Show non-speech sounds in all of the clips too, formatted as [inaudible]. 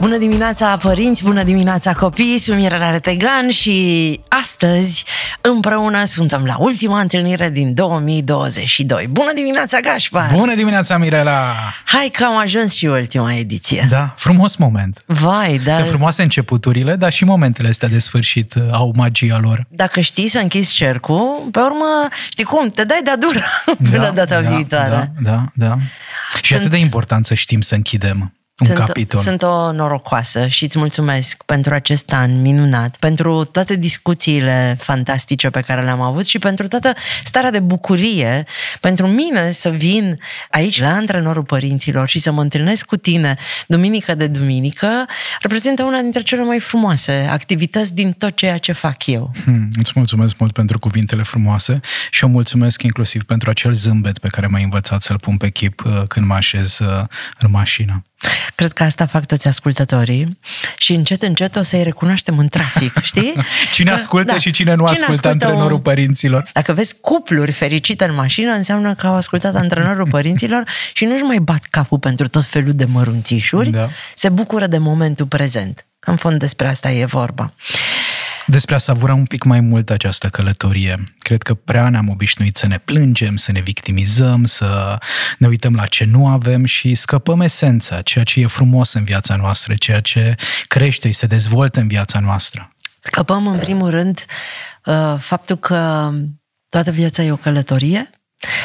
Bună dimineața părinți, bună dimineața copii, sunt Mirela Retegan și astăzi împreună suntem la ultima întâlnire din 2022. Bună dimineața Gașpar! Bună dimineața Mirela! Hai că am ajuns și ultima ediție. Da, frumos moment. Vai, da. Sunt frumoase începuturile, dar și momentele astea de sfârșit uh, au magia lor. Dacă știi să închizi cercul, pe urmă, știi cum, te dai de-a dură [laughs] până da, data da, viitoare. Da, da, da. Și Sunt- atât de important să știm să închidem un sunt, capitol. sunt o norocoasă și îți mulțumesc pentru acest an minunat, pentru toate discuțiile fantastice pe care le-am avut și pentru toată starea de bucurie pentru mine să vin aici la antrenorul părinților și să mă întâlnesc cu tine duminică de duminică reprezintă una dintre cele mai frumoase activități din tot ceea ce fac eu. Hmm, îți mulțumesc mult pentru cuvintele frumoase și eu mulțumesc inclusiv pentru acel zâmbet pe care m-ai învățat să-l pun pe chip uh, când mă așez uh, în mașină. Cred că asta fac toți ascultătorii și încet, încet o să-i recunoaștem în trafic, [laughs] știi? Cine Că- ascultă și cine nu ascultă antrenorul un- părinților? Dacă vezi cupluri fericite în mașină, înseamnă că au ascultat antrenorul părinților și nu-și mai bat capul pentru tot felul de mărunțișuri, Da. se bucură de momentul prezent. În fond despre asta e vorba. Despre a savura un pic mai mult această călătorie. Cred că prea ne-am obișnuit să ne plângem, să ne victimizăm, să ne uităm la ce nu avem și scăpăm esența, ceea ce e frumos în viața noastră, ceea ce crește și se dezvoltă în viața noastră. Scăpăm, în primul rând, uh, faptul că toată viața e o călătorie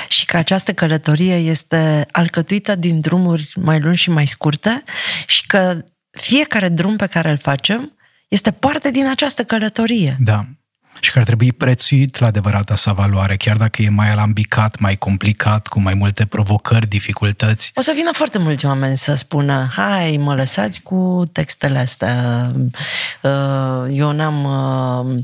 și că această călătorie este alcătuită din drumuri mai lungi și mai scurte și că fiecare drum pe care îl facem este parte din această călătorie. Da. Și că ar trebui prețuit la adevărata sa valoare, chiar dacă e mai alambicat, mai complicat, cu mai multe provocări, dificultăți. O să vină foarte mulți oameni să spună hai, mă lăsați cu textele astea. Uh, Eu n-am uh, uh,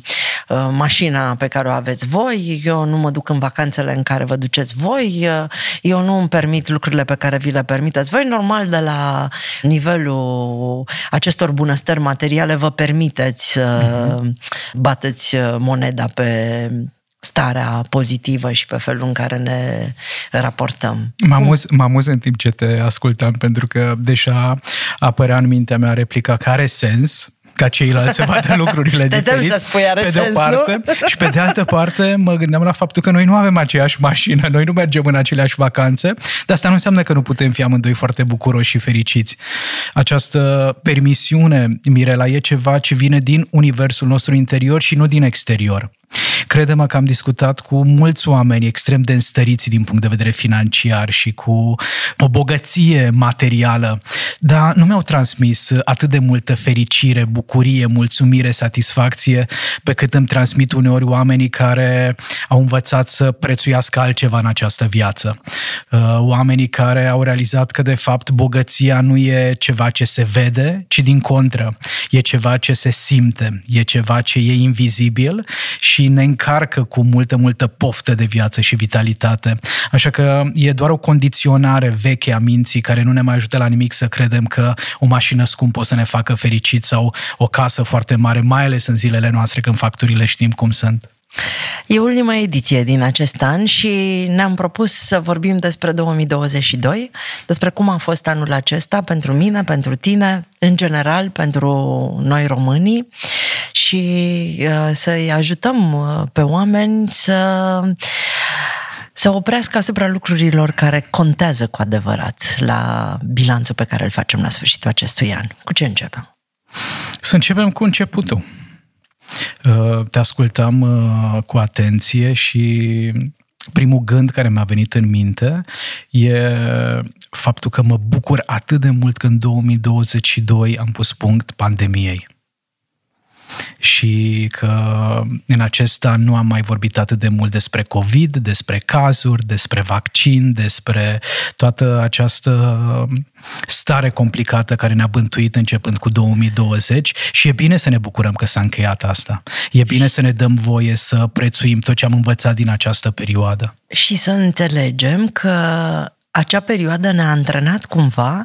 mașina pe care o aveți voi, eu nu mă duc în vacanțele în care vă duceți voi, uh, eu nu îmi permit lucrurile pe care vi le permiteți voi. Normal, de la nivelul acestor bunăstări materiale vă permiteți să bateți uh, moneda pe starea pozitivă și pe felul în care ne raportăm. Mă amuz, mă amuz în timp ce te ascultam, pentru că deja apărea în mintea mea replica care are sens ca ceilalți să vadă [laughs] lucrurile Te tem diferit. să spui are pe de o sens, parte, Și pe de altă parte mă gândeam la faptul că noi nu avem aceeași mașină, noi nu mergem în aceleași vacanțe, dar asta nu înseamnă că nu putem fi amândoi foarte bucuroși și fericiți. Această permisiune, Mirela, e ceva ce vine din universul nostru interior și nu din exterior. Credem că am discutat cu mulți oameni extrem de înstăriți din punct de vedere financiar și cu o bogăție materială, dar nu mi-au transmis atât de multă fericire, bucurie, mulțumire, satisfacție, pe cât îmi transmit uneori oamenii care au învățat să prețuiască altceva în această viață. Uh, Oamenii care au realizat că, de fapt, bogăția nu e ceva ce se vede, ci din contră, e ceva ce se simte, e ceva ce e invizibil și ne încarcă cu multă, multă poftă de viață și vitalitate. Așa că e doar o condiționare veche a minții care nu ne mai ajută la nimic să credem că o mașină scumpă o să ne facă fericit sau o casă foarte mare, mai ales în zilele noastre când facturile știm cum sunt. E ultima ediție din acest an și ne-am propus să vorbim despre 2022, despre cum a fost anul acesta pentru mine, pentru tine, în general, pentru noi românii și uh, să-i ajutăm uh, pe oameni să să oprească asupra lucrurilor care contează cu adevărat la bilanțul pe care îl facem la sfârșitul acestui an. Cu ce începem? Să începem cu începutul. Uh, Te ascultam uh, cu atenție și primul gând care mi-a venit în minte e faptul că mă bucur atât de mult că în 2022 am pus punct pandemiei. Și că în acest an nu am mai vorbit atât de mult despre COVID, despre cazuri, despre vaccin, despre toată această stare complicată care ne-a bântuit începând cu 2020 și e bine să ne bucurăm că s-a încheiat asta. E bine să ne dăm voie să prețuim tot ce am învățat din această perioadă. Și să înțelegem că acea perioadă ne-a antrenat cumva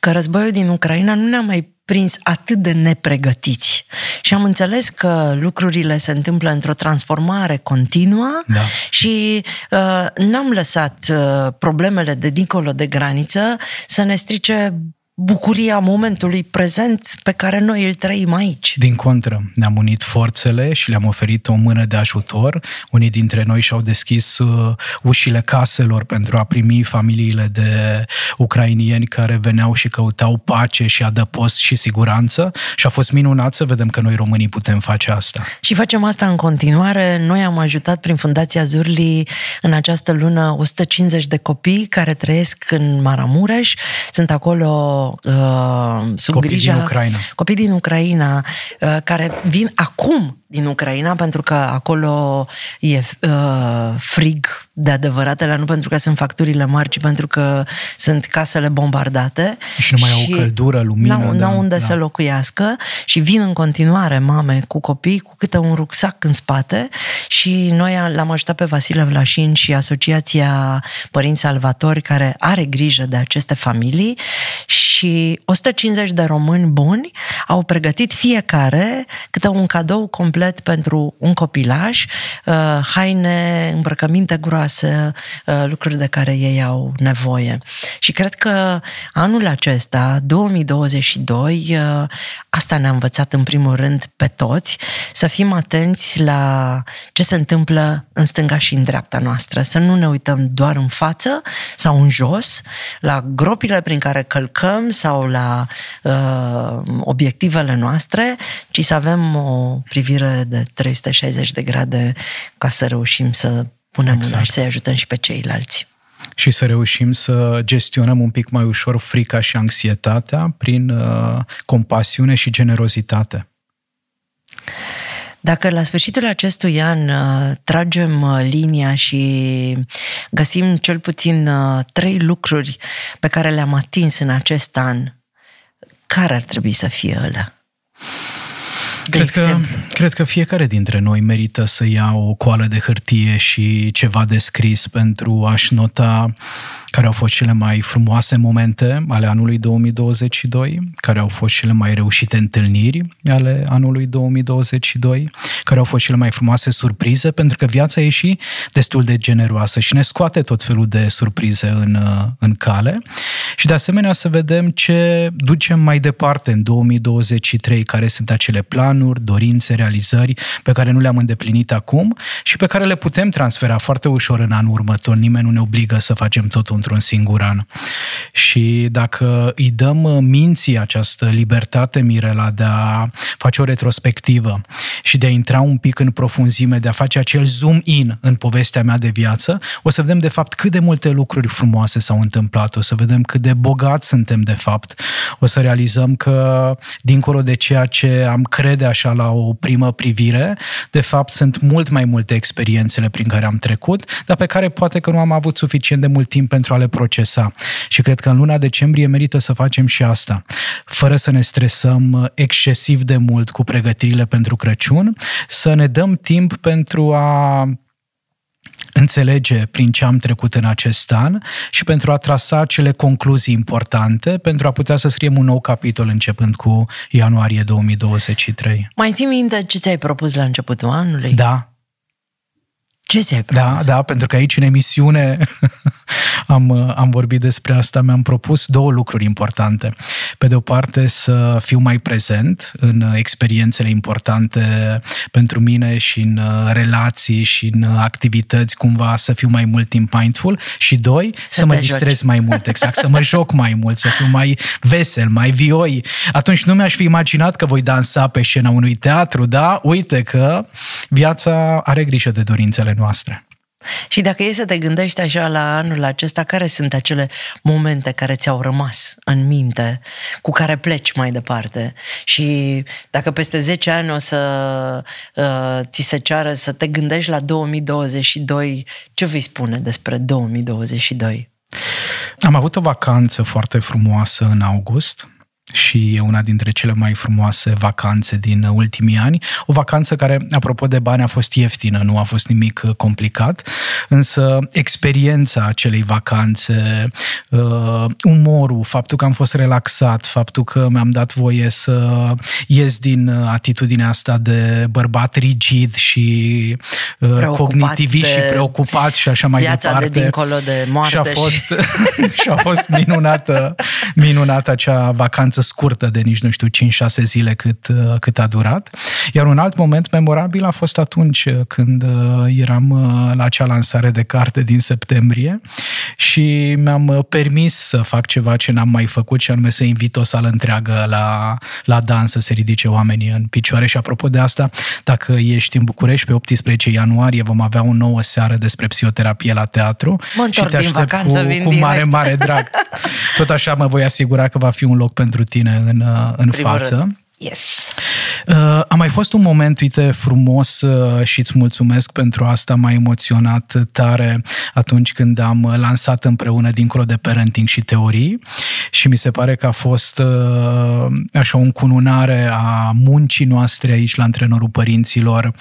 că războiul din Ucraina nu ne-a mai prins atât de nepregătiți. Și am înțeles că lucrurile se întâmplă într-o transformare continuă da. și uh, n-am lăsat uh, problemele de dincolo de graniță să ne strice bucuria momentului prezent pe care noi îl trăim aici. Din contră, ne-am unit forțele și le-am oferit o mână de ajutor. Unii dintre noi și-au deschis uh, ușile caselor pentru a primi familiile de ucrainieni care veneau și căutau pace și adăpost și siguranță și a fost minunat să vedem că noi românii putem face asta. Și facem asta în continuare. Noi am ajutat prin Fundația Zurli în această lună 150 de copii care trăiesc în Maramureș. Sunt acolo uh, sub copii grija... din Ucraina. Copii din Ucraina uh, care vin acum din Ucraina, pentru că acolo e uh, frig de adevăratele, nu pentru că sunt facturile mari, ci pentru că sunt casele bombardate. Și nu mai au căldură, lumină. N-au, da, n-au unde da. să locuiască și vin în continuare mame cu copii cu câte un rucsac în spate și noi l-am ajutat pe Vasile Vlașin și Asociația Părinți Salvatori care are grijă de aceste familii și 150 de români buni au pregătit fiecare câte un cadou complet complet pentru un copilaj, uh, haine, îmbrăcăminte groase, uh, lucruri de care ei au nevoie. Și cred că anul acesta, 2022, uh, asta ne-a învățat în primul rând pe toți, să fim atenți la ce se întâmplă în stânga și în dreapta noastră, să nu ne uităm doar în față sau în jos, la gropile prin care călcăm sau la uh, obiectivele noastre, ci să avem o privire grijă de 360 de grade ca să reușim să punem exact. mâna și să-i ajutăm și pe ceilalți. Și să reușim să gestionăm un pic mai ușor frica și anxietatea prin uh, compasiune și generozitate. Dacă la sfârșitul acestui an uh, tragem uh, linia și găsim cel puțin uh, trei lucruri pe care le-am atins în acest an, care ar trebui să fie ăla? Cred că, cred că fiecare dintre noi merită să ia o coală de hârtie și ceva de scris pentru a-și nota care au fost cele mai frumoase momente ale anului 2022, care au fost cele mai reușite întâlniri ale anului 2022, care au fost cele mai frumoase surprize, pentru că viața e și destul de generoasă și ne scoate tot felul de surprize în, în cale. Și de asemenea să vedem ce ducem mai departe în 2023, care sunt acele planuri, dorințe, realizări pe care nu le-am îndeplinit acum și pe care le putem transfera foarte ușor în anul următor. Nimeni nu ne obligă să facem totul într-un singur an. Și dacă îi dăm uh, minții această libertate, Mirela, de a face o retrospectivă și de a intra un pic în profunzime, de a face acel zoom in în povestea mea de viață, o să vedem de fapt cât de multe lucruri frumoase s-au întâmplat, o să vedem cât de bogați suntem de fapt, o să realizăm că dincolo de ceea ce am crede așa la o primă privire, de fapt sunt mult mai multe experiențele prin care am trecut, dar pe care poate că nu am avut suficient de mult timp pentru a le procesa. Și cred că în luna decembrie merită să facem și asta, fără să ne stresăm excesiv de mult cu pregătirile pentru Crăciun, să ne dăm timp pentru a înțelege prin ce am trecut în acest an și pentru a trasa cele concluzii importante pentru a putea să scriem un nou capitol începând cu ianuarie 2023. Mai ții minte ce ți-ai propus la începutul anului? Da, ce ți-ai da, propus? Da, da, pentru că aici în emisiune [laughs] am, am vorbit despre asta, mi-am propus două lucruri importante. Pe de o parte să fiu mai prezent în experiențele importante pentru mine și în relații și în activități, cumva să fiu mai mult timp mindful și doi, să, să mă distrez mai mult, exact, să mă joc mai mult, să fiu mai vesel, mai vioi. Atunci nu mi-aș fi imaginat că voi dansa pe scena unui teatru, da? Uite că viața are grijă de dorințele noastre. Și dacă e să te gândești așa la anul acesta, care sunt acele momente care ți-au rămas în minte, cu care pleci mai departe? Și dacă peste 10 ani o să uh, ți se ceară să te gândești la 2022, ce vei spune despre 2022? Am avut o vacanță foarte frumoasă în august și e una dintre cele mai frumoase vacanțe din ultimii ani. O vacanță care, apropo de bani, a fost ieftină, nu a fost nimic uh, complicat, însă experiența acelei vacanțe, uh, umorul, faptul că am fost relaxat, faptul că mi-am dat voie să ies din uh, atitudinea asta de bărbat rigid și cognitivist de și preocupat și așa mai viața departe. de dincolo de moarte. Și a fost, și... și a fost minunată, minunată acea vacanță vacanță scurtă de nici, nu știu, 5-6 zile cât, uh, cât a durat. Iar un alt moment memorabil a fost atunci uh, când uh, eram la acea lansare de carte din septembrie și mi-am permis să fac ceva ce n-am mai făcut și anume să invit o sală întreagă la, la dans să se ridice oamenii în picioare și apropo de asta, dacă ești în București pe 18 ianuarie vom avea o nouă seară despre psihoterapie la teatru mă și te din vacanță, cu, vin cu mare, mare drag. [laughs] Tot așa mă voi asigura că va fi un loc pentru tine în, uh, în față. Rând. Yes. Uh, a mai fost un moment, uite, frumos uh, și îți mulțumesc pentru asta, m-a emoționat tare atunci când am lansat împreună Dincolo de Parenting și Teorii și mi se pare că a fost uh, așa o încununare a muncii noastre aici la Antrenorul Părinților,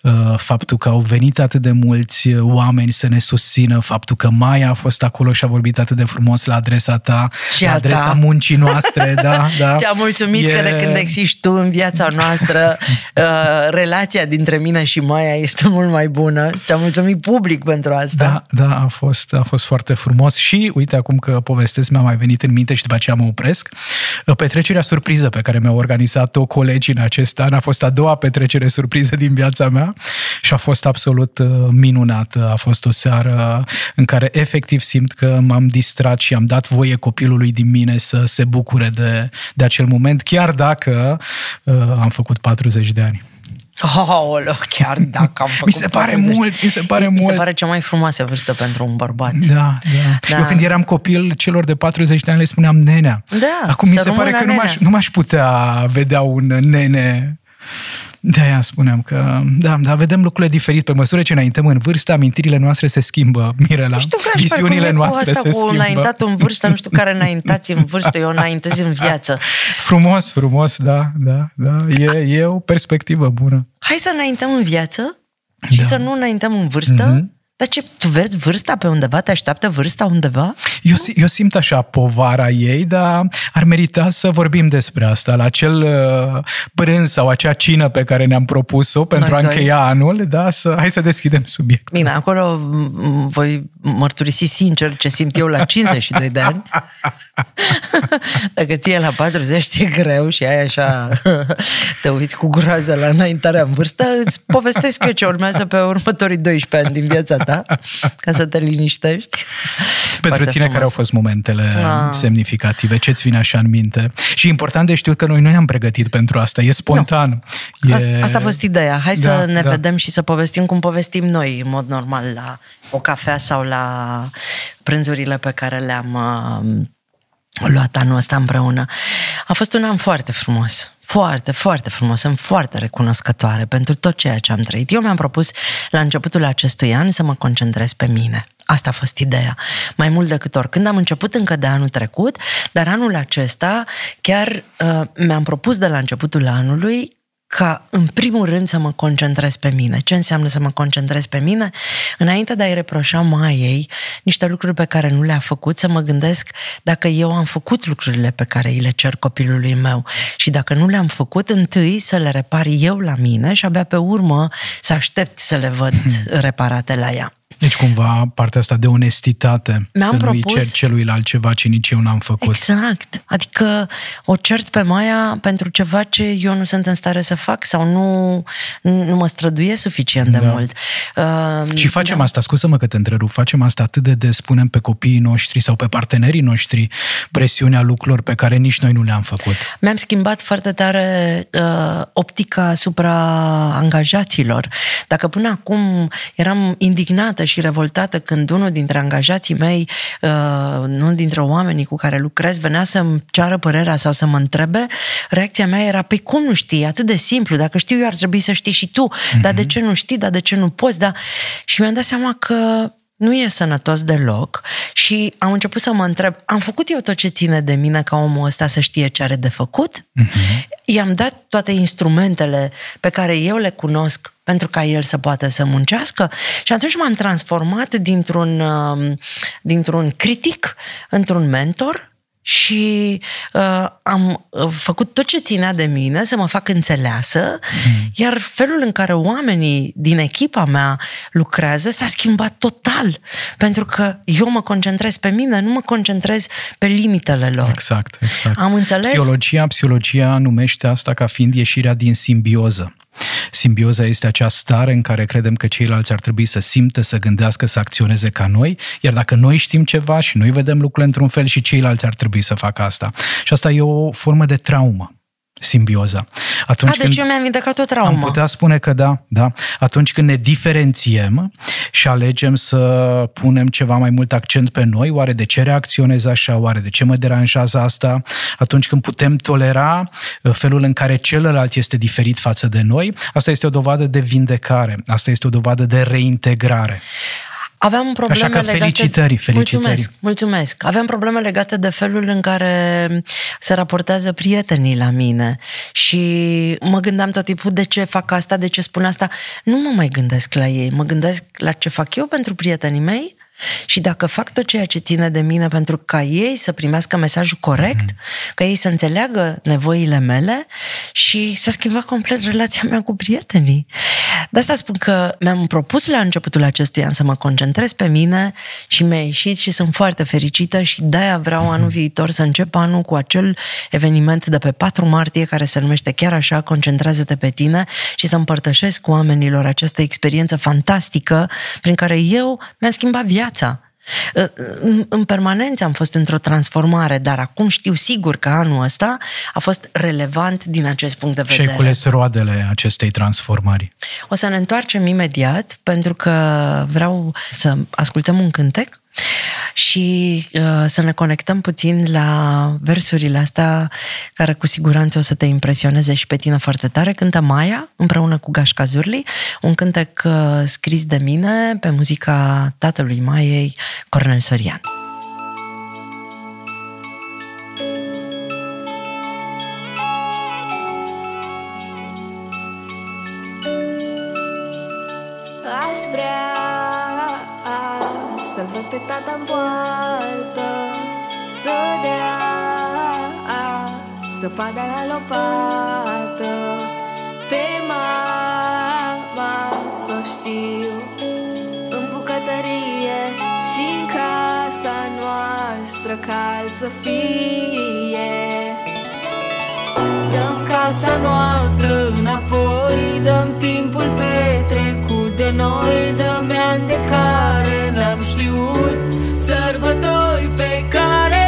uh, faptul că au venit atât de mulți oameni să ne susțină, faptul că Maia a fost acolo și a vorbit atât de frumos la adresa ta, și la adresa ta. muncii noastre, da, [laughs] da. Ți-am mulțumit e... că de când există ești tu în viața noastră, [laughs] uh, relația dintre mine și Maia este mult mai bună. Ți-am mulțumit public pentru asta. Da, da, a fost, a fost foarte frumos și uite acum că povestesc mi-a mai venit în minte și după aceea mă opresc. Uh, petrecerea surpriză pe care mi-au organizat-o colegii în acest an a fost a doua petrecere surpriză din viața mea și a fost absolut uh, minunată. A fost o seară în care efectiv simt că m-am distrat și am dat voie copilului din mine să se bucure de, de acel moment, chiar dacă uh, am făcut 40 de ani. Oh, chiar dacă am făcut Mi se pare 40. mult, mi se pare mi mult. Mi se pare cea mai frumoasă vârstă pentru un bărbat. Da, da, da. Eu când eram copil, celor de 40 de ani le spuneam nenea. Da, Acum mi se pare că nu m-aș, nu m-aș putea vedea un nene de aia spuneam că, da, dar vedem lucrurile diferit. Pe măsură ce înaintăm în vârstă, amintirile noastre se schimbă, Mirela. Nu știu Visiunile noastre asta se cu schimbă. înaintat în vârstă, nu știu care înaintați în vârstă, eu înaintez în viață. Frumos, frumos, da, da, da. E, e o perspectivă bună. Hai să înaintăm în viață și da. să nu înaintăm în vârstă. Mm-hmm dar ce, tu vezi vârsta pe undeva? Te așteaptă vârsta undeva? Eu, eu simt așa povara ei, dar ar merita să vorbim despre asta. La acel uh, prânz sau acea cină pe care ne-am propus-o pentru Noi a încheia doi. anul, da, să, hai să deschidem subiectul. Bine, acolo voi mărturisi sincer ce simt eu la 52 de [laughs] ani. Dacă ție la 40 ți-e greu și ai așa, te uiți cu groază la înaintarea în vârstă, îți povestesc eu ce urmează pe următorii 12 ani din viața ta, ca să te liniștești. Pentru Foarte tine, frumos. care au fost momentele ah. semnificative? Ce-ți vine așa în minte? Și important de știut că noi nu ne-am pregătit pentru asta, e spontan. No. E... Asta a fost ideea. Hai da, să ne da. vedem și să povestim cum povestim noi, în mod normal, la o cafea sau la prânzurile pe care le-am uh, luat anul ăsta împreună. A fost un an foarte frumos. Foarte, foarte frumos. Sunt foarte recunoscătoare pentru tot ceea ce am trăit. Eu mi-am propus la începutul acestui an să mă concentrez pe mine. Asta a fost ideea. Mai mult decât oricând am început încă de anul trecut, dar anul acesta chiar uh, mi-am propus de la începutul anului ca în primul rând să mă concentrez pe mine. Ce înseamnă să mă concentrez pe mine? Înainte de a-i reproșa Maiei niște lucruri pe care nu le-a făcut, să mă gândesc dacă eu am făcut lucrurile pe care îi le cer copilului meu și dacă nu le-am făcut, întâi să le repar eu la mine și abia pe urmă să aștept să le văd [laughs] reparate la ea. Deci cumva partea asta de onestitate, Mi-am să propus... nu-i cer celuilalt ceva ce nici eu n-am făcut. Exact. Adică o cert pe Maia pentru ceva ce eu nu sunt în stare să fac sau nu, nu mă străduie suficient de da. mult. Uh, și facem da. asta, scuză-mă că te întrerup, facem asta atât de des, spunem pe copiii noștri sau pe partenerii noștri presiunea lucrurilor pe care nici noi nu le-am făcut. Mi-am schimbat foarte tare uh, optica asupra angajaților. Dacă până acum eram indignată supărată și revoltată când unul dintre angajații mei, uh, unul dintre oamenii cu care lucrez, venea să-mi ceară părerea sau să mă întrebe, reacția mea era, pe păi cum nu știi? Atât de simplu, dacă știu eu ar trebui să știi și tu, mm-hmm. dar de mhm. ce nu știi, dar de ce nu poți? Dar... Și mi-am dat seama că nu e sănătos deloc și am început să mă întreb, am făcut eu tot ce ține de mine ca omul ăsta să știe ce are de făcut? Uh-huh. I-am dat toate instrumentele pe care eu le cunosc pentru ca el să poată să muncească și atunci m-am transformat dintr-un, um, dintr-un critic într-un mentor și uh, am uh, făcut tot ce ținea de mine să mă fac înțeleasă, mm. iar felul în care oamenii din echipa mea lucrează s-a schimbat total, pentru că eu mă concentrez pe mine, nu mă concentrez pe limitele lor. Exact, exact. Am înțeles? Psihologia, psihologia numește asta ca fiind ieșirea din simbioză. Simbioza este acea stare în care credem că ceilalți ar trebui să simtă, să gândească, să acționeze ca noi, iar dacă noi știm ceva și noi vedem lucrurile într-un fel și ceilalți ar trebui să facă asta. Și asta e o formă de traumă simbioza. Atunci A, deci când eu mi-am vindecat o traumă. Am putea spune că da, da. Atunci când ne diferențiem și alegem să punem ceva mai mult accent pe noi, oare de ce reacționez așa, oare de ce mă deranjează asta, atunci când putem tolera uh, felul în care celălalt este diferit față de noi, asta este o dovadă de vindecare, asta este o dovadă de reintegrare. Aveam probleme Așa că legate... felicitări, felicitări. Mulțumesc, mulțumesc. Aveam probleme legate de felul în care se raportează prietenii la mine și mă gândeam tot timpul de ce fac asta, de ce spun asta. Nu mă mai gândesc la ei, mă gândesc la ce fac eu pentru prietenii mei și dacă fac tot ceea ce ține de mine pentru ca ei să primească mesajul corect, mm. ca ei să înțeleagă nevoile mele și să schimba complet relația mea cu prietenii. De asta spun că mi-am propus la începutul acestui an să mă concentrez pe mine și mi-a ieșit și sunt foarte fericită și de-aia vreau anul viitor să încep anul cu acel eveniment de pe 4 martie care se numește chiar așa, concentrează-te pe tine și să împărtășesc cu oamenilor această experiență fantastică prin care eu mi-am schimbat viața viața. În permanență am fost într-o transformare, dar acum știu sigur că anul ăsta a fost relevant din acest punct de vedere. Și ai cules roadele acestei transformări. O să ne întoarcem imediat, pentru că vreau să ascultăm un cântec și uh, să ne conectăm puțin la versurile astea care cu siguranță o să te impresioneze și pe tine foarte tare. Cântă Maia împreună cu Gașca Zurli, un cântec uh, scris de mine pe muzica tatălui Maiei, Cornel Sorian. Pe tata în poartă Să dea Zăpada la lopată. Pe mama Să știu În bucătărie și în casa noastră Cald să fie. Dăm casa noastră înapoi Dăm timpul petrecut de noi Dăm ani de care n-am știut. Sărbători pe care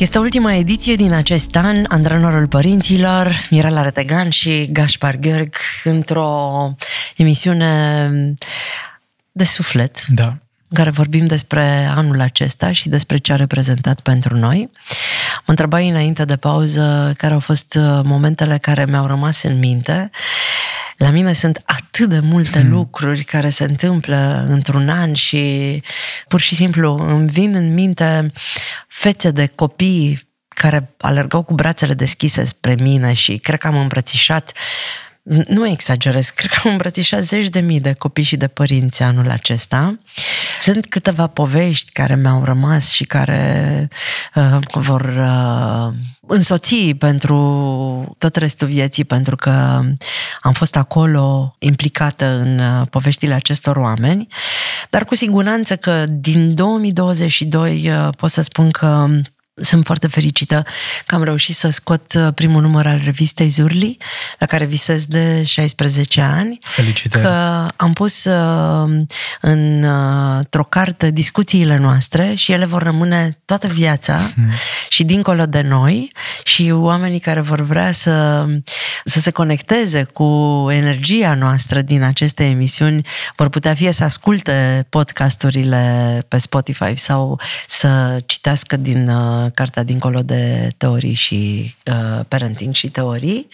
Este ultima ediție din acest an, Antrenorul Părinților, Mirela Retegan și Gaspar Gheorg, într-o emisiune de suflet. Da. În care vorbim despre anul acesta și despre ce a reprezentat pentru noi. Mă întrebai înainte de pauză care au fost momentele care mi-au rămas în minte la mine sunt atât de multe hmm. lucruri care se întâmplă într-un an și pur și simplu îmi vin în minte fețe de copii care alergau cu brațele deschise spre mine și cred că am îmbrățișat nu exagerez, [laughs] cred că am îmbrățișat zeci de mii de copii și de părinți anul acesta. Sunt câteva povești care mi-au rămas și care uh, vor uh, însoți pentru tot restul vieții, pentru că am fost acolo implicată în uh, poveștile acestor oameni. Dar cu siguranță că din 2022 uh, pot să spun că sunt foarte fericită că am reușit să scot uh, primul număr al revistei Zurli, la care visez de 16 ani. Felicitări! Că am pus uh, într-o carte discuțiile noastre și ele vor rămâne toată viața hmm. și dincolo de noi și oamenii care vor vrea să, să se conecteze cu energia noastră din aceste emisiuni vor putea fie să asculte podcasturile pe Spotify sau să citească din uh, cartea Dincolo de teorii și uh, parenting și teorii.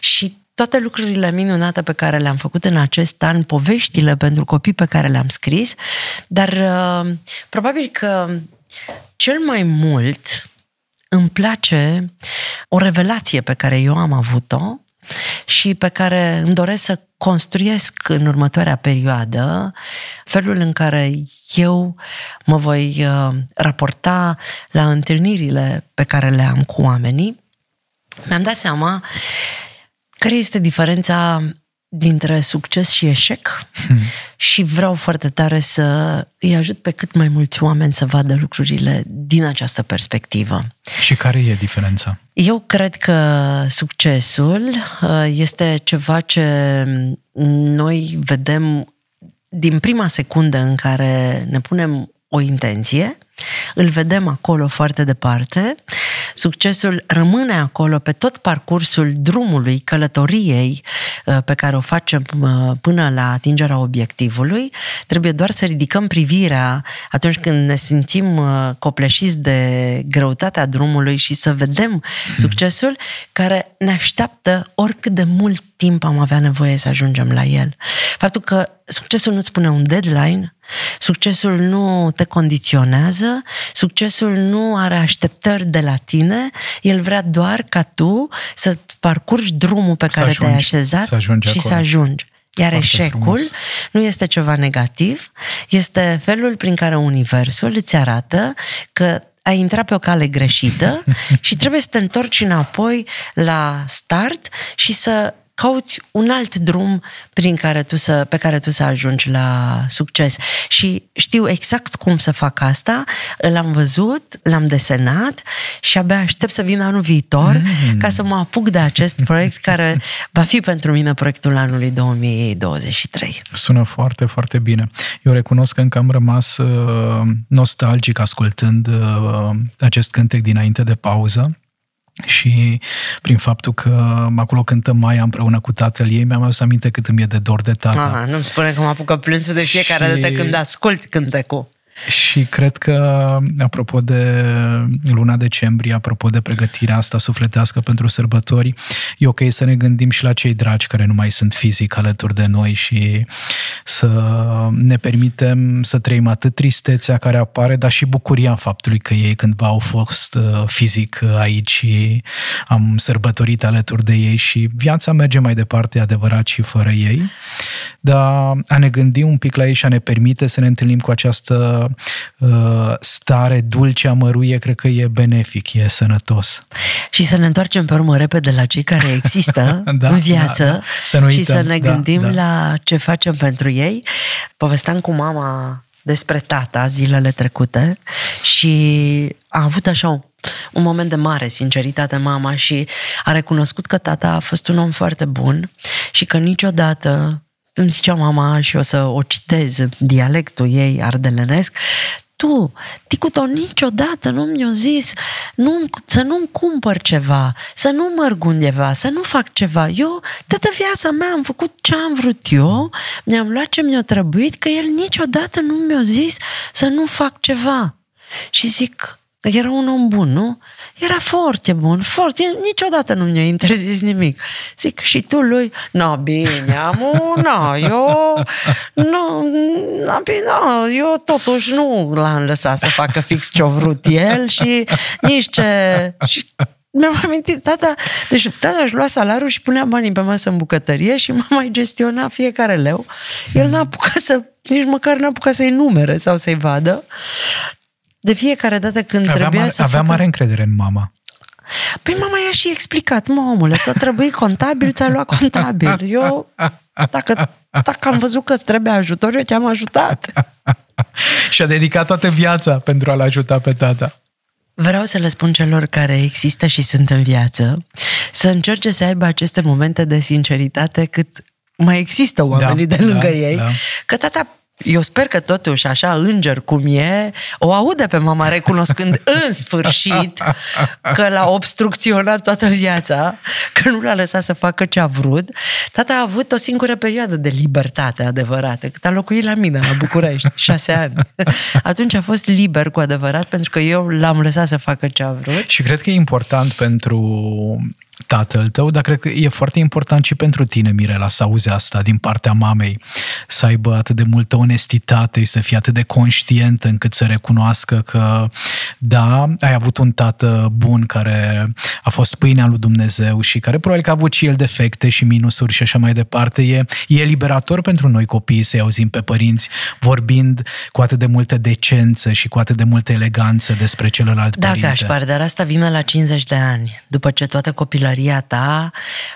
Și toate lucrurile minunate pe care le-am făcut în acest an, poveștile pentru copii pe care le-am scris, dar uh, probabil că cel mai mult îmi place o revelație pe care eu am avut-o și pe care îmi doresc să construiesc în următoarea perioadă felul în care eu mă voi uh, raporta la întâlnirile pe care le am cu oamenii. Mi-am dat seama care este diferența dintre succes și eșec hmm. și vreau foarte tare să îi ajut pe cât mai mulți oameni să vadă lucrurile din această perspectivă. Și care e diferența? Eu cred că succesul uh, este ceva ce noi vedem din prima secundă în care ne punem o intenție, îl vedem acolo foarte departe Succesul rămâne acolo pe tot parcursul drumului, călătoriei uh, pe care o facem uh, până la atingerea obiectivului. Trebuie doar să ridicăm privirea atunci când ne simțim uh, copleșiți de greutatea drumului și să vedem hmm. succesul care ne așteaptă oricât de mult timp am avea nevoie să ajungem la el. Faptul că succesul nu-ți pune un deadline, succesul nu te condiționează, succesul nu are așteptări de la tine, el vrea doar ca tu să parcurgi drumul pe care ajungi, te-ai așezat să și acolo. să ajungi. Iar Foarte eșecul frumos. nu este ceva negativ, este felul prin care Universul îți arată că ai intrat pe o cale greșită [laughs] și trebuie să te întorci înapoi la start și să cauți un alt drum prin care tu să, pe care tu să ajungi la succes. Și știu exact cum să fac asta, l-am văzut, l-am desenat și abia aștept să vină anul viitor mm. ca să mă apuc de acest [laughs] proiect care va fi pentru mine proiectul anului 2023. Sună foarte, foarte bine. Eu recunosc că încă am rămas uh, nostalgic ascultând uh, acest cântec dinainte de pauză și prin faptul că acolo cântă Maia împreună cu tatăl ei, mi-am adus aminte cât îmi e de dor de tata. Aha, nu-mi spune că mă apucă plânsul de fiecare Și- dată când ascult cântecul. Și cred că, apropo de luna decembrie, apropo de pregătirea asta sufletească pentru sărbători, e ok să ne gândim și la cei dragi care nu mai sunt fizic alături de noi și să ne permitem să trăim atât tristețea care apare, dar și bucuria faptului că ei cândva au fost uh, fizic uh, aici și am sărbătorit alături de ei și viața merge mai departe, e adevărat, și fără ei. Dar a ne gândi un pic la ei și a ne permite să ne întâlnim cu această uh, stare dulce, amăruie, cred că e benefic, e sănătos. Și să ne întoarcem pe urmă repede la cei care există [laughs] Da, în viață da, da. Să nu și uităm, să ne da, gândim da. la ce facem pentru ei. Povesteam cu mama despre tata zilele trecute și a avut așa un, un moment de mare sinceritate mama și a recunoscut că tata a fost un om foarte bun și că niciodată îmi zicea mama și o să o citez în dialectul ei ardelenesc, tu, Ticuto, niciodată nu mi-a zis nu, să nu-mi cumpăr ceva, să nu mărg undeva, să nu fac ceva. Eu, toată viața mea, am făcut ce am vrut eu, mi-am luat ce mi-a trebuit, că el niciodată nu mi-a zis să nu fac ceva. Și zic, era un om bun, nu? Era foarte bun, foarte, niciodată nu mi-a interzis nimic. Zic, și tu lui, no, bine, amu, no, eu, nu, no, bine, no, eu totuși nu l-am lăsat să facă fix ce-a vrut el și nici ce... Și mi-am amintit, tata, deci tata își lua salariul și punea banii pe masă în bucătărie și mă mai gestiona fiecare leu. El n-a apucat să, nici măcar n-a apucat să-i numere sau să-i vadă. De fiecare dată când avea trebuia mare, să Avea facă... mare încredere în mama. Păi mama i-a și explicat, mă omule, ți-a trebuit contabil, ți-a luat contabil. Eu, dacă, dacă am văzut că îți trebuie ajutor, eu te-am ajutat. Și a dedicat toată viața pentru a-l ajuta pe tata. Vreau să le spun celor care există și sunt în viață să încerce să aibă aceste momente de sinceritate cât mai există oamenii Da, de lângă da, ei. da. Că tata eu sper că totuși, așa, înger cum e, o aude pe mama recunoscând [laughs] în sfârșit că l-a obstrucționat toată viața, că nu l-a lăsat să facă ce a vrut. Tata a avut o singură perioadă de libertate adevărată, cât a locuit la mine, la București, [laughs] șase ani. Atunci a fost liber cu adevărat, pentru că eu l-am lăsat să facă ce a vrut. Și cred că e important pentru tatăl tău, dar cred că e foarte important și pentru tine, Mirela, să auzi asta din partea mamei, să aibă atât de multă onestitate, să fie atât de conștientă încât să recunoască că, da, ai avut un tată bun care a fost pâinea lui Dumnezeu și care probabil că a avut și el defecte și minusuri și așa mai departe. E, e liberator pentru noi copiii să-i auzim pe părinți vorbind cu atât de multă decență și cu atât de multă eleganță despre celălalt Da, părinte. Gașpar, dar asta vine la 50 de ani. După ce toată copilăria ta,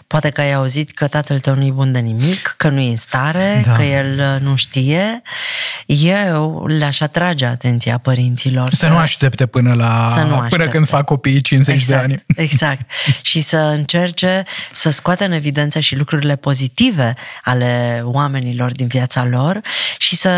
poate că ai auzit că tatăl tău nu-i bun de nimic, că nu e în stare, Da. că el uh, nu știe. Eu le-aș atrage atenția părinților. Să nu aștepte până la Să nu până aștepte. când fac copiii 50 exact, de ani. [laughs] Exact. Și să încerce să scoată în evidență și lucrurile pozitive ale oamenilor din viața lor și să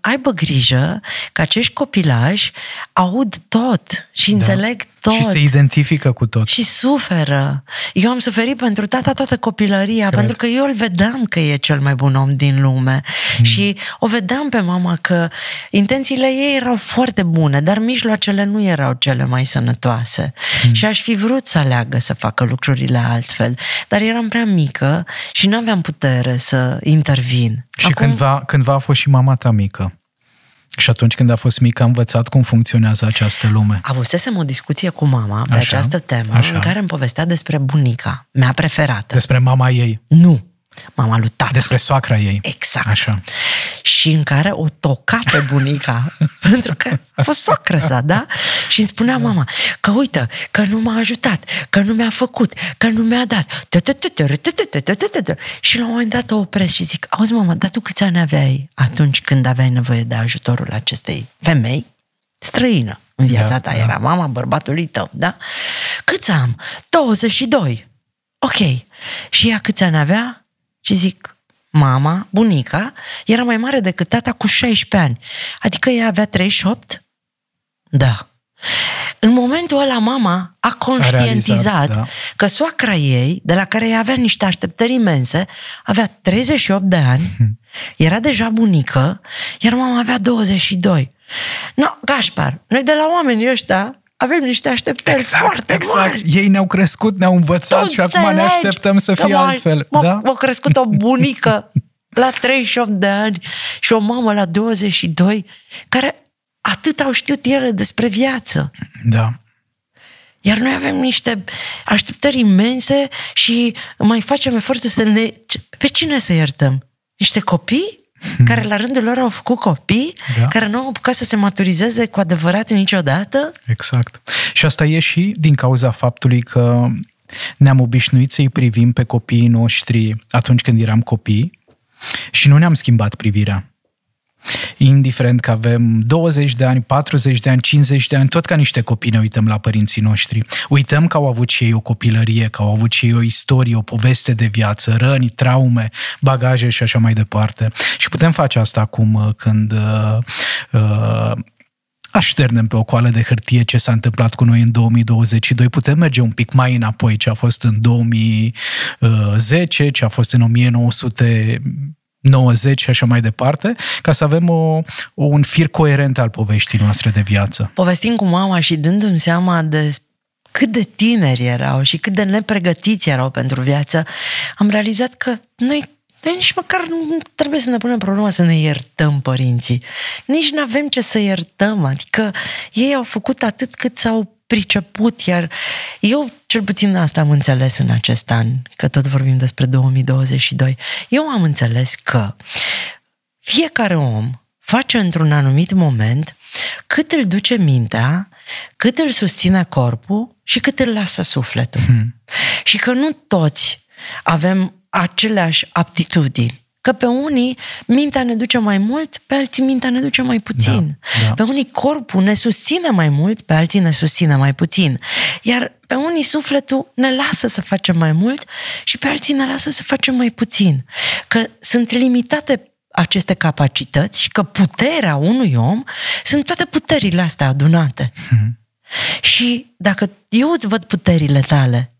aibă grijă că acești copilași aud tot și înțeleg tot. Da. Și se identifică cu tot. Și suferă. Eu am suferit pentru tata toată copilăria, Cred. pentru că eu îl vedeam că e cel mai bun om din lume. Hmm. Și o vedeam pe mama că intențiile ei erau foarte bune, dar mijloacele nu erau cele mai sănătoase. Hmm. Și aș fi vrut să aleagă să facă lucrurile altfel. Dar eram prea mică și nu aveam putere să intervin. Și cândva, cândva a fost și mama ta mică. Și atunci când a fost mică a învățat cum funcționează această lume. Avusesem o discuție cu mama pe Așa, această temă așa. în care îmi povestea despre bunica mea preferată. Despre mama ei, Nu, mama lui tata. despre soacra ei. Exact. Așa. Și în care o toca pe bunica, [laughs] pentru că a fost soacră sa, da? Și îmi spunea mama că uite, că nu m-a ajutat, că nu mi-a făcut, că nu mi-a dat. Și la un moment dat o opresc și zic, auzi mama, dar tu câți ani aveai atunci când aveai nevoie de ajutorul acestei femei străină în viața Da, ta? da. Era mama bărbatului tău, da? Câți am? 22. Ok. Și ea câți ani avea? Și zic, mama, bunica, era mai mare decât tata cu 16 ani. Adică ea avea 38? Da. În momentul ăla mama a conștientizat realizat, da. că soacra ei, de la care ea avea niște așteptări imense, avea 38 de ani, [laughs] era deja bunică, iar mama avea 22. No, Gașpar, noi de la oamenii ăștia avem niște așteptări foarte exact. mari. Ei ne-au crescut, ne-au învățat Tu și acum ne înțelegi așteptăm să că fie m-a- altfel. M-a, Da? m-a crescut o bunică [laughs] la 38 de ani și o mamă la 22 care atât au știut ele despre viață. da. Iar noi avem niște așteptări imense și mai facem efortul să ne... Pe cine să iertăm? Niște copii? [laughs] Care la rândul lor au făcut copii? Da. Care nu au apucat să se maturizeze cu adevărat niciodată? Exact. Și asta e și din cauza faptului că ne-am obișnuit să-i privim pe copiii noștri atunci când eram copii și nu ne-am schimbat privirea. Indiferent că avem 20 de ani, 40 de ani, 50 de ani, tot ca niște copii ne uităm la părinții noștri. Uităm că au avut și ei o copilărie, că au avut și ei o istorie, o poveste de viață, răni, traume, bagaje și așa mai departe. Și putem face asta acum uh, când uh, uh, așternem pe o coală de hârtie ce s-a întâmplat cu noi în 2022, putem merge un pic mai înapoi, ce a fost în 2010, ce a fost în 1900 90 și așa mai departe, ca să avem o, un fir coerent al poveștii noastre de viață. Povestim cu mama și dându-mi seama de cât de tineri erau și cât de nepregătiți erau pentru viață, am realizat că noi noi nici măcar nu trebuie să ne punem problema să ne iertăm părinții. Nici nu avem ce să iertăm. Adică ei au făcut atât cât s-au priceput, iar eu cel puțin asta am înțeles în acest an, că tot vorbim despre 2022. Eu am înțeles că fiecare om face într-un anumit moment cât îl duce mintea, cât îl susține corpul și cât îl lasă sufletul. Hmm. Și că nu toți avem aceleași aptitudini. Că pe unii mintea ne duce mai mult, pe alții mintea ne duce mai puțin. Da, da. Pe unii corpul ne susține mai mult, pe alții ne susține mai puțin. Iar pe unii sufletul ne lasă să facem mai mult și pe alții ne lasă să facem mai puțin. Că sunt limitate aceste capacități și că puterea unui om sunt toate puterile astea adunate. Hmm. Și dacă eu îți văd puterile tale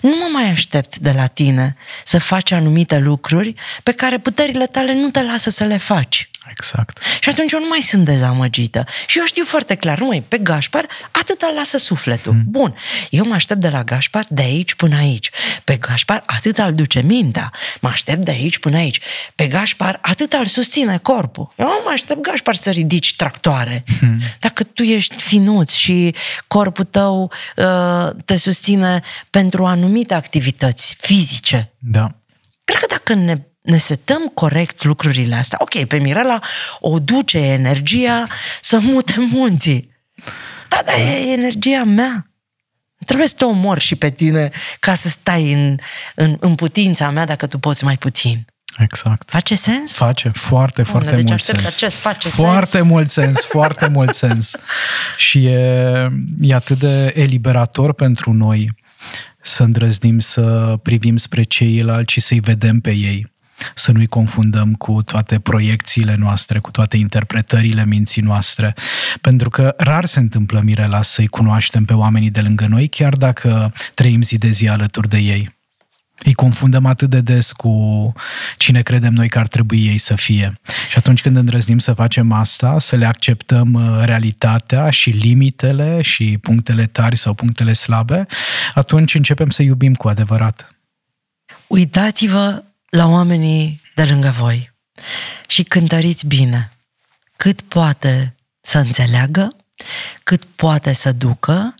nu mă mai aștept de la tine să faci anumite lucruri pe care puterile tale nu te lasă să le faci. Exact. Și atunci eu nu mai sunt dezamăgită. Și eu știu foarte clar, măi, pe Gașpar atâta lasă sufletul. Mm. Bun, eu mă aștept de la Gașpar de aici până aici. Pe Gașpar atât îl duce mintea. Mă aștept de aici până aici. Pe Gașpar atât îl susține corpul. Eu mă aștept Gașpar să ridici tractoare. Mm. Dacă tu ești finuț și corpul tău uh, te susține pentru anumite activități fizice. Da. Cred că dacă ne ne setăm corect lucrurile astea. Ok, pe Mirela o duce energia să mute munții. Da, dar e energia mea. Trebuie să te omor și pe tine ca să stai în, în, în putința mea dacă tu poți mai puțin. Exact. Face sens? Face foarte, Bun, foarte deci mult sens. Acest face foarte sens. mult sens, foarte mult sens. [laughs] Și e, e atât de eliberator pentru noi să îndrăznim să privim spre ceilalți și să-i vedem pe ei să nu-i confundăm cu toate proiecțiile noastre, cu toate interpretările minții noastre, pentru că rar se întâmplă, Mirela, să-i cunoaștem pe oamenii de lângă noi, chiar dacă trăim zi de zi alături de ei. Îi confundăm atât de des cu cine credem noi că ar trebui ei să fie. Și atunci când îndrăznim să facem asta, să le acceptăm uh, realitatea și limitele și punctele tari sau punctele slabe, atunci începem să iubim cu adevărat. Uitați-vă la oamenii de lângă voi și cântăriți bine cât poate să înțeleagă, cât poate să ducă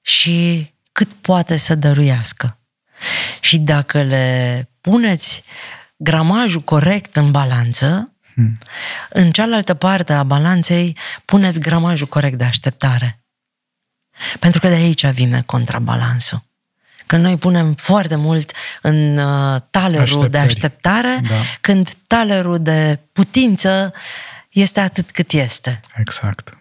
și cât poate să dăruiască. Și dacă le puneți gramajul corect în balanță, hmm. în cealaltă parte a balanței puneți gramajul corect de așteptare. Pentru că de aici vine contrabalansul că noi punem foarte mult în uh, talerul Așteptări. de așteptare, da. când talerul de putință este atât cât este. Exact.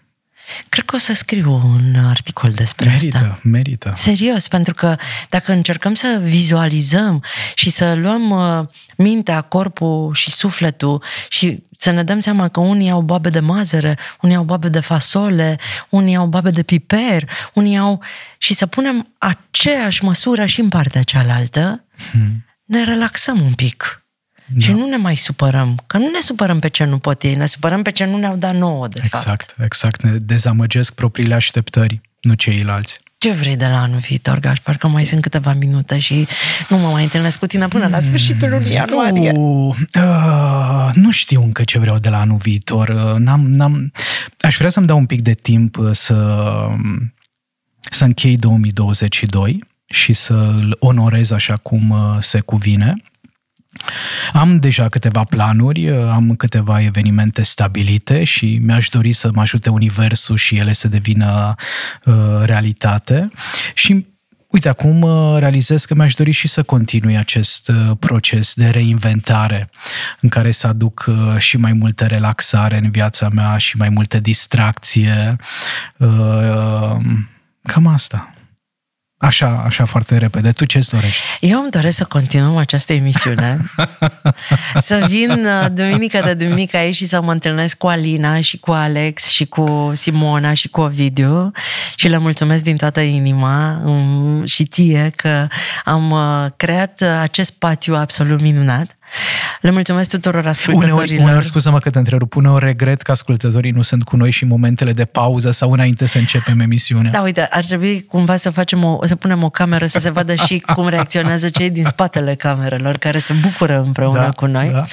Cred că o să scriu un articol despre merită, asta. Merită, Serios, pentru că dacă încercăm să vizualizăm și să luăm uh, mintea, corpul și sufletul și să ne dăm seama că unii au babe de mazăre, unii au babe de fasole, unii au babe de piper, unii au... și să punem aceeași măsură și în partea cealaltă, hmm. ne relaxăm un pic. Da. Și nu ne mai supărăm. Că nu ne supărăm pe ce nu pot ei, ne supărăm pe ce nu ne-au dat nouă, de exact, fapt. Exact, exact. Ne dezamăgesc propriile așteptări, nu ceilalți. Ce vrei de la anul viitor, Gaș? Parcă mai sunt câteva minute și nu mă mai întâlnesc cu tine până la sfârșitul lunii ianuarie. Nu, uh, nu știu încă ce vreau de la anul viitor. Uh, n-am, n-am... Aș vrea să-mi dau un pic de timp uh, să, să închei 2022 și să-l onorez așa cum uh, se cuvine. Am deja câteva planuri, am câteva evenimente stabilite și mi-aș dori să mă ajute Universul și ele să devină uh, realitate. Și uite, acum uh, realizez că mi-aș dori și să continui acest uh, proces de reinventare în care să aduc uh, și mai multă relaxare în viața mea și mai multă distracție. Uh, cam asta. Așa, așa foarte repede. Tu ce-ți dorești? Eu îmi doresc să continuăm această emisiune, [laughs] să vin uh, duminică de duminică aici și să mă întâlnesc cu Alina și cu Alex și cu Simona și cu Ovidiu și le mulțumesc din toată inima um, și ție că am uh, creat acest spațiu absolut minunat le mulțumesc tuturor ascultătorilor. Uneori, uneori scuză-mă că te întrerup, uneori regret că ascultătorii nu sunt cu noi și în momentele de pauză sau înainte să începem emisiunea. Da, uite, ar trebui cumva să facem o, să punem o cameră să se vadă și cum reacționează cei din spatele camerelor care se bucură împreună da, cu noi. Da.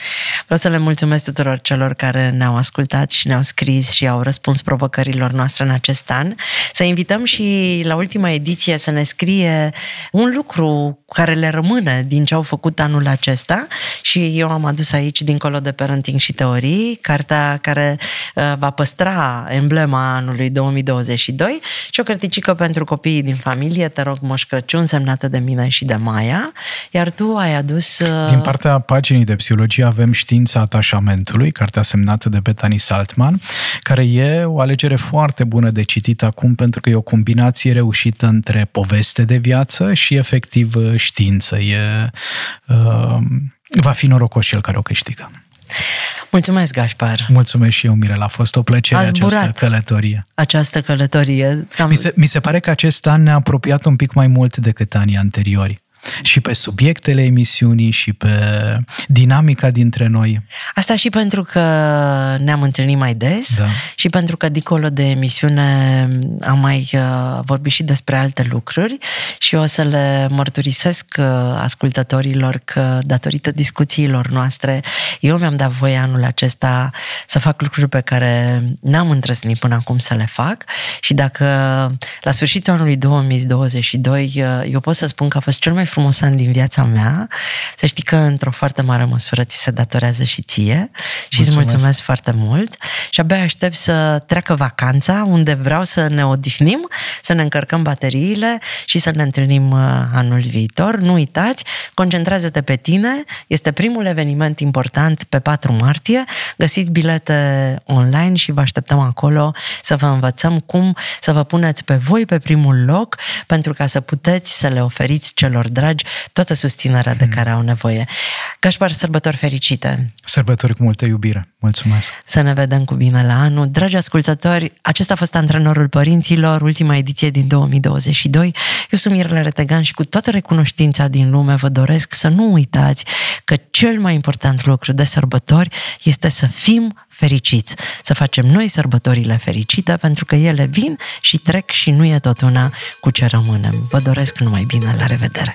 Vreau să le mulțumesc tuturor celor care ne-au ascultat și ne-au scris și au răspuns provocărilor noastre în acest an. Să invităm și la ultima ediție să ne scrie un lucru care le rămâne din ce au făcut anul acesta și eu am adus aici, dincolo de parenting și teorii, cartea care uh, va păstra emblema anului 2022 și o cărticică pentru copiii din familie, te rog, Moș Crăciun, semnată de mine și de Maia, iar tu ai adus... Uh... Din partea paginii de psihologie avem Știința atașamentului, cartea semnată de Bethany Saltman, care e o alegere foarte bună de citit acum pentru că e o combinație reușită între poveste de viață și efectiv știință. E uh, va fi norocos cel care o câștigă. Mulțumesc, Gașpar! Mulțumesc și eu, Mirela. A fost o plăcere Ați această călătorie. Această călătorie. Cam... Mi, se, mi se pare că acest an ne-a apropiat un pic mai mult decât anii anteriori și pe subiectele emisiunii și pe dinamica dintre noi. Asta și pentru că ne-am întâlnit mai des da. și pentru că dincolo de emisiune am mai uh, vorbit și despre alte lucruri și o să le mărturisesc uh, ascultătorilor că datorită discuțiilor noastre eu mi-am dat voie anul acesta să fac lucruri pe care n-am întrăsnit până acum să le fac și dacă la sfârșitul anului 2022 uh, eu pot să spun că a fost cel mai frumos an din viața mea. Să știi că într-o foarte mare măsură ți se datorează și ție. Și îți mulțumesc. foarte mult. Și abia aștept să treacă vacanța unde vreau să ne odihnim, să ne încărcăm bateriile și să ne întâlnim uh, anul viitor. Nu uitați, concentrează-te pe tine, este primul eveniment important pe 4 martie, găsiți bilete online și vă așteptăm acolo să vă învățăm cum să vă puneți pe voi pe primul loc pentru ca să puteți să le oferiți celor dragi dragi toată susținerea de hmm. care au nevoie. Gașpar, sărbători fericite! Sărbători cu multă iubire! Mulțumesc! Să ne vedem cu bine la anul. Dragi ascultători, acesta a fost antrenorul părinților, ultima ediție din 2022. Eu sunt Mirela Retegan și cu toată recunoștința din lume vă doresc să nu uitați că cel mai important lucru de sărbători este să fim fericiți, să facem noi sărbătorile fericite pentru că ele vin și trec și nu e tot una cu ce rămânem. Vă doresc numai bine, la revedere!